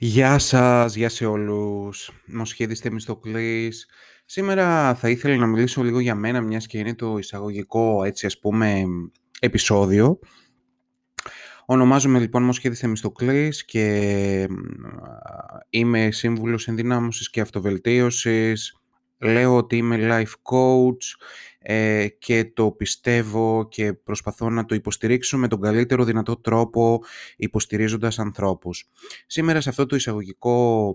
Γεια σας, γεια σε όλους. Μοσχέδης Θεμιστοκλής. Σήμερα θα ήθελα να μιλήσω λίγο για μένα, μιας και είναι το εισαγωγικό, έτσι ας πούμε, επεισόδιο. Ονομάζομαι λοιπόν Μοσχέδης Θεμιστοκλής και είμαι σύμβουλος ενδυνάμωσης και αυτοβελτίωσης. Λέω ότι είμαι life coach ε, και το πιστεύω και προσπαθώ να το υποστηρίξω με τον καλύτερο δυνατό τρόπο υποστηρίζοντας ανθρώπους. Σήμερα σε αυτό το εισαγωγικό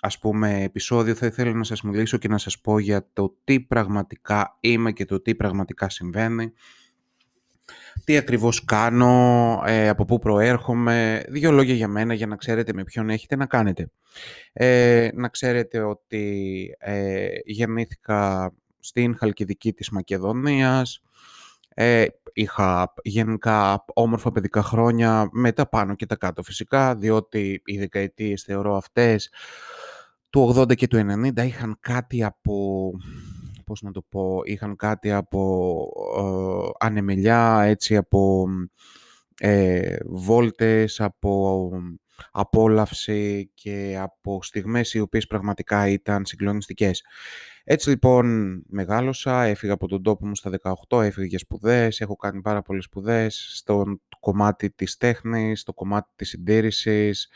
ας πούμε επεισόδιο θα ήθελα να σας μιλήσω και να σας πω για το τι πραγματικά είμαι και το τι πραγματικά συμβαίνει τι ακριβώς κάνω, ε, από πού προέρχομαι, δύο λόγια για μένα για να ξέρετε με ποιον έχετε να κάνετε. Ε, να ξέρετε ότι ε, γεννήθηκα στην Χαλκιδική της Μακεδονίας, ε, είχα γενικά όμορφα παιδικά χρόνια με τα πάνω και τα κάτω φυσικά, διότι οι δεκαετίες θεωρώ αυτές του 80 και του 90 είχαν κάτι από πώς να το πω, είχαν κάτι από ε, ανεμελιά, έτσι, από ε, βόλτες, από απόλαυση και από στιγμές οι οποίες πραγματικά ήταν συγκλονιστικές. Έτσι λοιπόν μεγάλωσα, έφυγα από τον τόπο μου στα 18, έφυγα για σπουδές, έχω κάνει πάρα πολλές σπουδές στο κομμάτι της τέχνης, στο κομμάτι της συντήρησης,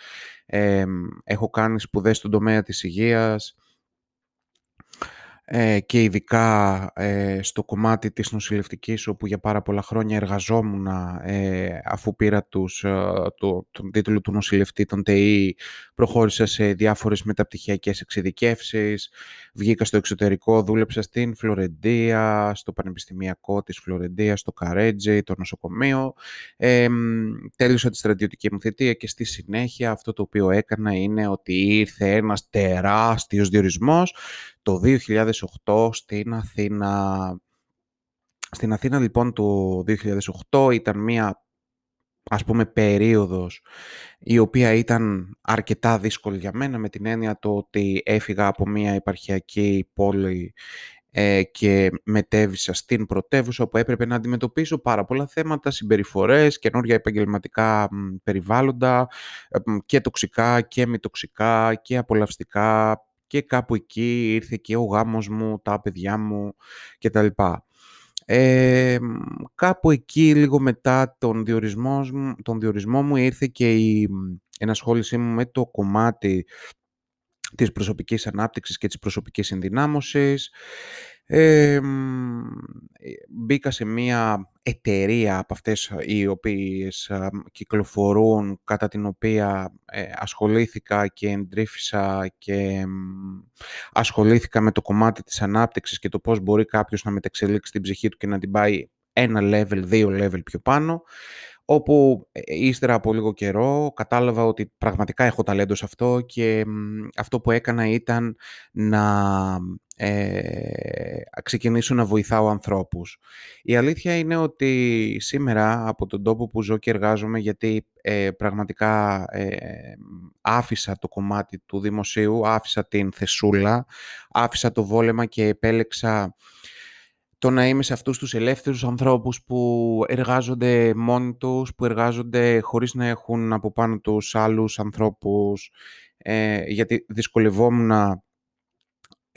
ε, έχω κάνει σπουδές στον τομέα της υγείας, ε, και ειδικά ε, στο κομμάτι της νοσηλευτικής όπου για πάρα πολλά χρόνια εργαζόμουν ε, αφού πήρα τους, το, τον τίτλο του νοσηλευτή των ΤΕΗ προχώρησα σε διάφορες μεταπτυχιακές εξειδικεύσεις. Βγήκα στο εξωτερικό, δούλεψα στην Φλωρεντία στο Πανεπιστημιακό της Φλωρεντίας, στο Καρέτζι, το νοσοκομείο. Ε, τέλειωσα τη στρατιωτική μου θητεία και στη συνέχεια αυτό το οποίο έκανα είναι ότι ήρθε ένας τεράστιος διορισμός το 2008 στην Αθήνα. Στην Αθήνα λοιπόν το 2008 ήταν μία ας πούμε περίοδος η οποία ήταν αρκετά δύσκολη για μένα με την έννοια το ότι έφυγα από μία επαρχιακή πόλη ε, και μετέβησα στην πρωτεύουσα όπου έπρεπε να αντιμετωπίσω πάρα πολλά θέματα, συμπεριφορές, καινούργια επαγγελματικά περιβάλλοντα και τοξικά και μη τοξικά και απολαυστικά και κάπου εκεί ήρθε και ο γάμος μου, τα παιδιά μου κτλ. Ε, κάπου εκεί λίγο μετά τον διορισμός, τον διορισμό μου ήρθε και η ενασχόλησή μου με το κομμάτι της προσωπικής ανάπτυξης και της προσωπικής ενδυνάμωσης ε, μπήκα σε μία εταιρεία από αυτές οι οποίες κυκλοφορούν, κατά την οποία ε, ασχολήθηκα και εντρίφησα και ασχολήθηκα με το κομμάτι της ανάπτυξης και το πώς μπορεί κάποιος να μεταξελίξει την ψυχή του και να την πάει ένα level, δύο level πιο πάνω όπου ε, ύστερα από λίγο καιρό κατάλαβα ότι πραγματικά έχω ταλέντο σε αυτό και αυτό που έκανα ήταν να ε, ξεκινήσω να βοηθάω ανθρώπους. Η αλήθεια είναι ότι σήμερα από τον τόπο που ζω και εργάζομαι γιατί ε, πραγματικά ε, άφησα το κομμάτι του δημοσίου, άφησα την θεσούλα, άφησα το βόλεμα και επέλεξα το να είμαι σε αυτούς τους ελεύθερους ανθρώπους που εργάζονται μόνοι τους, που εργάζονται χωρίς να έχουν από πάνω τους άλλους ανθρώπους, ε, γιατί δυσκολευόμουν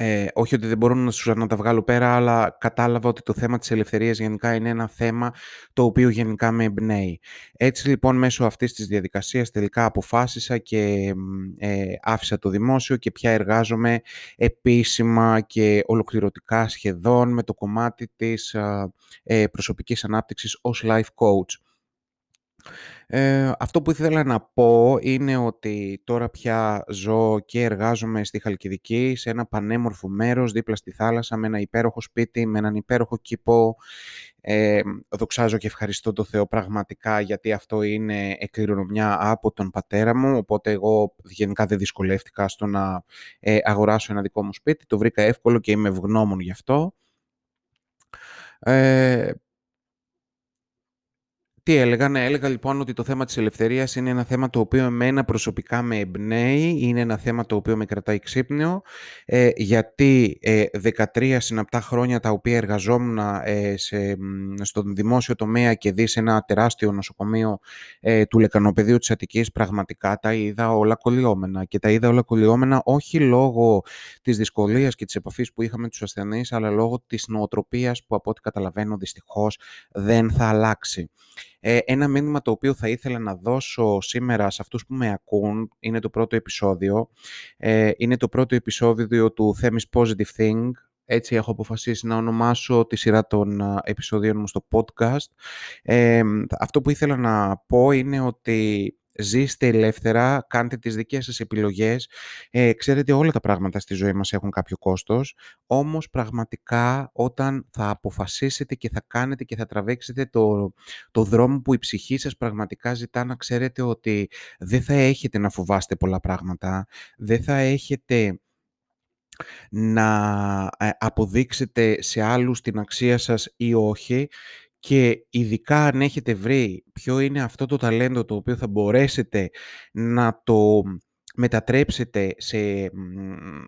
ε, όχι ότι δεν μπορώ να σου να τα βγάλω πέρα, αλλά κατάλαβα ότι το θέμα της ελευθερίας γενικά είναι ένα θέμα το οποίο γενικά με εμπνέει. Έτσι λοιπόν μέσω αυτής της διαδικασίας τελικά αποφάσισα και ε, άφησα το δημόσιο και πια εργάζομαι επίσημα και ολοκληρωτικά σχεδόν με το κομμάτι της ε, προσωπικής ανάπτυξης ως life coach. Ε, αυτό που ήθελα να πω είναι ότι τώρα πια ζω και εργάζομαι στη Χαλκιδική, σε ένα πανέμορφο μέρος δίπλα στη θάλασσα, με ένα υπέροχο σπίτι, με έναν υπέροχο κήπο. Ε, δοξάζω και ευχαριστώ το Θεό πραγματικά γιατί αυτό είναι εκκληρονομιά από τον πατέρα μου, οπότε εγώ γενικά δεν δυσκολεύτηκα στο να ε, αγοράσω ένα δικό μου σπίτι, το βρήκα εύκολο και είμαι ευγνώμων γι' αυτό. Ε, Τι έλεγα, ναι, έλεγα λοιπόν ότι το θέμα της ελευθερίας είναι ένα θέμα το οποίο εμένα προσωπικά με εμπνέει, είναι ένα θέμα το οποίο με κρατάει ξύπνιο, ε, γιατί ε, 13 συναπτά χρόνια τα οποία εργαζόμουν ε, σε, στον δημόσιο τομέα και δει σε ένα τεράστιο νοσοκομείο ε, του Λεκανοπεδίου της Αττικής, πραγματικά τα είδα όλα κολλιόμενα και τα είδα όλα κολλιόμενα όχι λόγω της δυσκολίας και της επαφής που είχαμε τους ασθενείς, αλλά λόγω της νοοτροπίας που από ό,τι καταλαβαίνω δυστυχώς δεν θα αλλάξει. Ε, ένα μήνυμα το οποίο θα ήθελα να δώσω σήμερα σε αυτούς που με ακούν είναι το πρώτο επεισόδιο. Ε, είναι το πρώτο επεισόδιο του Themis Positive Thing. Έτσι έχω αποφασίσει να ονομάσω τη σειρά των επεισοδίων μου στο podcast. Ε, αυτό που ήθελα να πω είναι ότι ζήστε ελεύθερα, κάντε τις δικές σας επιλογές. Ε, ξέρετε, όλα τα πράγματα στη ζωή μας έχουν κάποιο κόστος, όμως πραγματικά όταν θα αποφασίσετε και θα κάνετε και θα τραβήξετε το, το δρόμο που η ψυχή σας πραγματικά ζητά να ξέρετε ότι δεν θα έχετε να φοβάστε πολλά πράγματα, δεν θα έχετε να ε, αποδείξετε σε άλλους την αξία σας ή όχι και ειδικά αν έχετε βρει ποιο είναι αυτό το ταλέντο το οποίο θα μπορέσετε να το μετατρέψετε σε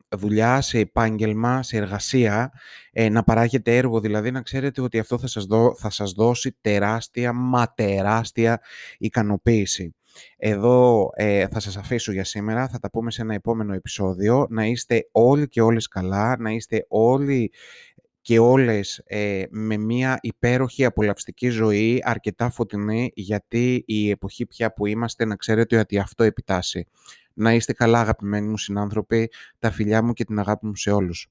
δουλειά, σε επάγγελμα, σε εργασία, ε, να παράγετε έργο, δηλαδή να ξέρετε ότι αυτό θα σας, θα σας δώσει τεράστια, μα τεράστια ικανοποίηση. Εδώ ε, θα σας αφήσω για σήμερα, θα τα πούμε σε ένα επόμενο επεισόδιο. Να είστε όλοι και όλες καλά, να είστε όλοι και όλες ε, με μια υπέροχη απολαυστική ζωή, αρκετά φωτεινή, γιατί η εποχή πια που είμαστε να ξέρετε ότι αυτό επιτάσσει. Να είστε καλά αγαπημένοι μου συνάνθρωποι, τα φιλιά μου και την αγάπη μου σε όλους.